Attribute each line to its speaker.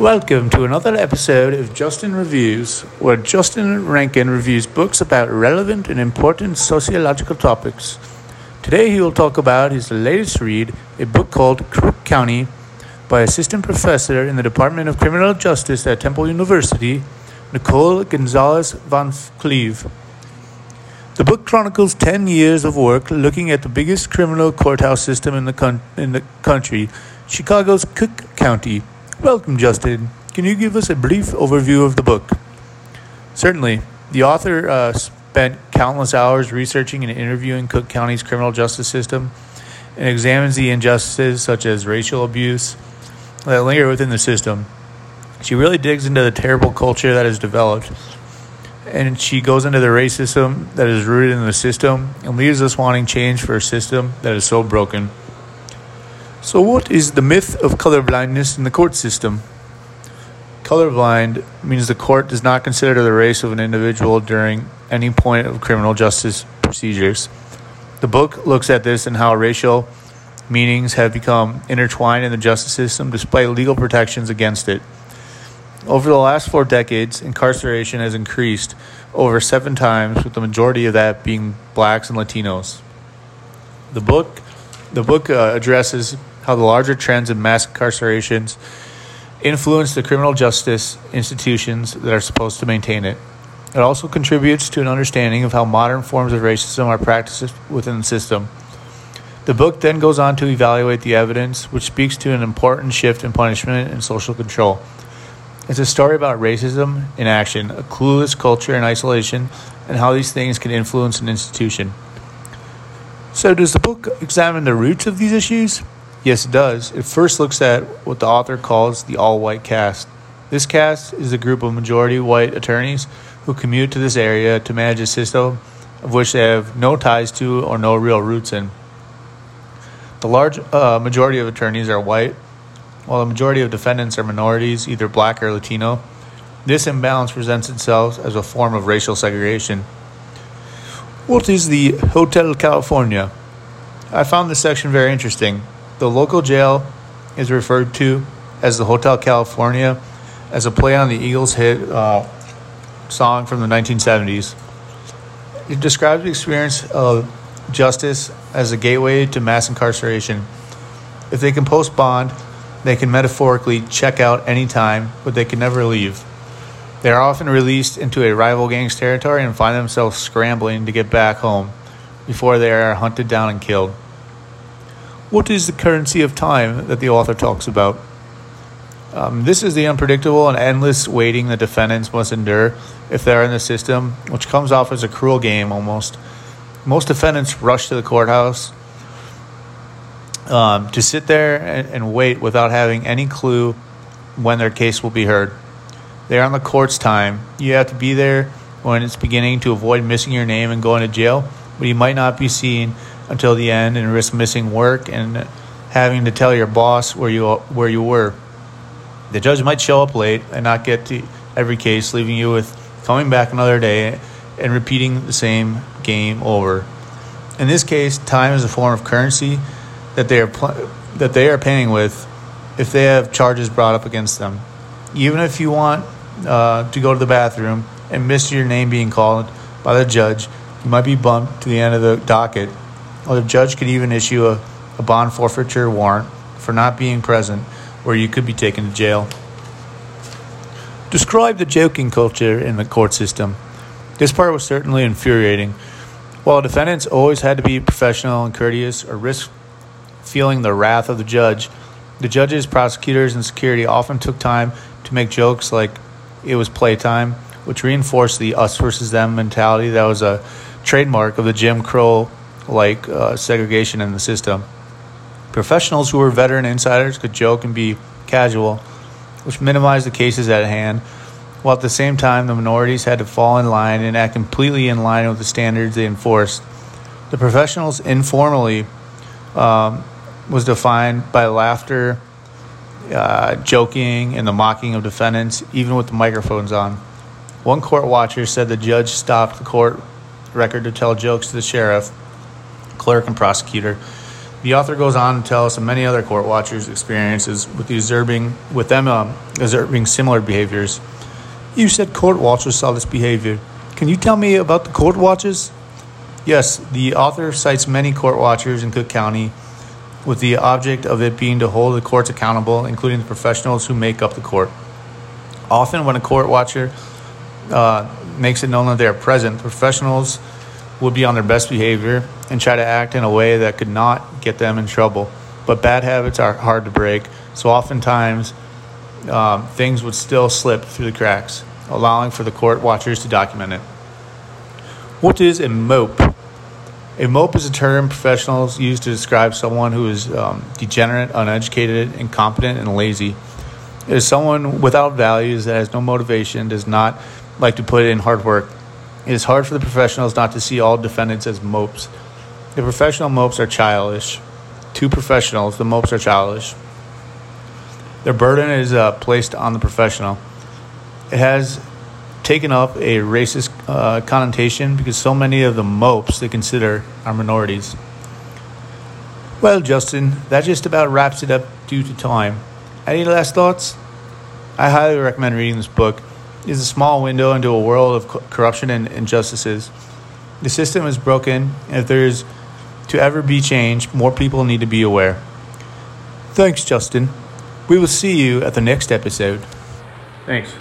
Speaker 1: Welcome to another episode of Justin Reviews, where Justin Rankin reviews books about relevant and important sociological topics. Today he will talk about his latest read, a book called Crook County by assistant professor in the Department of Criminal Justice at Temple University, Nicole Gonzalez Van Cleve. The book chronicles 10 years of work looking at the biggest criminal courthouse system in the, con- in the country, Chicago's Cook County. Welcome, Justin. Can you give us a brief overview of the book? Certainly. The author uh, spent countless hours researching and interviewing Cook County's criminal justice system and examines the injustices such as racial abuse that linger within the system. She really digs into the terrible culture that has developed and she goes into the racism that is rooted in the system and leaves us wanting change for a system that is so broken. So, what is the myth of colorblindness in the court system? Colorblind means the court does not consider the race of an individual during any point of criminal justice procedures. The book looks at this and how racial meanings have become intertwined in the justice system despite legal protections against it. Over the last four decades, incarceration has increased over seven times, with the majority of that being blacks and Latinos. The book, the book uh, addresses how the larger trends in mass incarcerations influence the criminal justice institutions that are supposed to maintain it. It also contributes to an understanding of how modern forms of racism are practiced within the system. The book then goes on to evaluate the evidence, which speaks to an important shift in punishment and social control. It's a story about racism in action, a clueless culture in isolation, and how these things can influence an institution. So, does the book examine the roots of these issues? Yes, it does. It first looks at what the author calls the all white caste. This caste is a group of majority white attorneys who commute to this area to manage a system of which they have no ties to or no real roots in. The large uh, majority of attorneys are white, while the majority of defendants are minorities, either black or Latino. This imbalance presents itself as a form of racial segregation. What is the Hotel California? I found this section very interesting. The local jail is referred to as the Hotel California as a play on the Eagles hit uh, song from the 1970s. It describes the experience of justice as a gateway to mass incarceration. If they can post bond, they can metaphorically check out any time, but they can never leave. They are often released into a rival gang's territory and find themselves scrambling to get back home before they are hunted down and killed. What is the currency of time that the author talks about? Um, this is the unpredictable and endless waiting the defendants must endure if they are in the system, which comes off as a cruel game almost. Most defendants rush to the courthouse um, to sit there and, and wait without having any clue when their case will be heard. They're on the court's time. You have to be there when it's beginning to avoid missing your name and going to jail, but you might not be seen until the end and risk missing work and having to tell your boss where you where you were. The judge might show up late and not get to every case, leaving you with coming back another day and repeating the same game over. In this case, time is a form of currency that they are pl- that they are paying with if they have charges brought up against them. Even if you want uh, to go to the bathroom and miss your name being called by the judge, you might be bumped to the end of the docket, or the judge could even issue a, a bond forfeiture warrant for not being present, where you could be taken to jail. Describe the joking culture in the court system. This part was certainly infuriating. While defendants always had to be professional and courteous or risk feeling the wrath of the judge, the judges, prosecutors, and security often took time to make jokes like it was playtime, which reinforced the us versus them mentality that was a trademark of the Jim Crow like uh, segregation in the system. Professionals who were veteran insiders could joke and be casual, which minimized the cases at hand, while at the same time the minorities had to fall in line and act completely in line with the standards they enforced. The professionals informally um, was defined by laughter, uh, joking, and the mocking of defendants, even with the microphones on. One court watcher said the judge stopped the court record to tell jokes to the sheriff, clerk, and prosecutor. The author goes on to tell us of many other court watchers' experiences with observing with them um, observing similar behaviors. You said court watchers saw this behavior. Can you tell me about the court watchers? Yes, the author cites many court watchers in Cook County with the object of it being to hold the courts accountable, including the professionals who make up the court. Often, when a court watcher uh, makes it known that they are present, professionals will be on their best behavior and try to act in a way that could not get them in trouble. But bad habits are hard to break, so oftentimes um, things would still slip through the cracks, allowing for the court watchers to document it. What is a mope? A mope is a term professionals use to describe someone who is um, degenerate, uneducated, incompetent, and lazy. It is someone without values that has no motivation, does not like to put in hard work. It is hard for the professionals not to see all defendants as mopes. The professional mopes are childish. To professionals, the mopes are childish. Their burden is uh, placed on the professional. It has taken up a racist uh, connotation because so many of the mopes they consider are minorities. Well, Justin, that just about wraps it up due to time. Any last thoughts? I highly recommend reading this book. It is a small window into a world of co- corruption and injustices. The system is broken, and if there is to ever be change, more people need to be aware. Thanks, Justin. We will see you at the next episode. Thanks.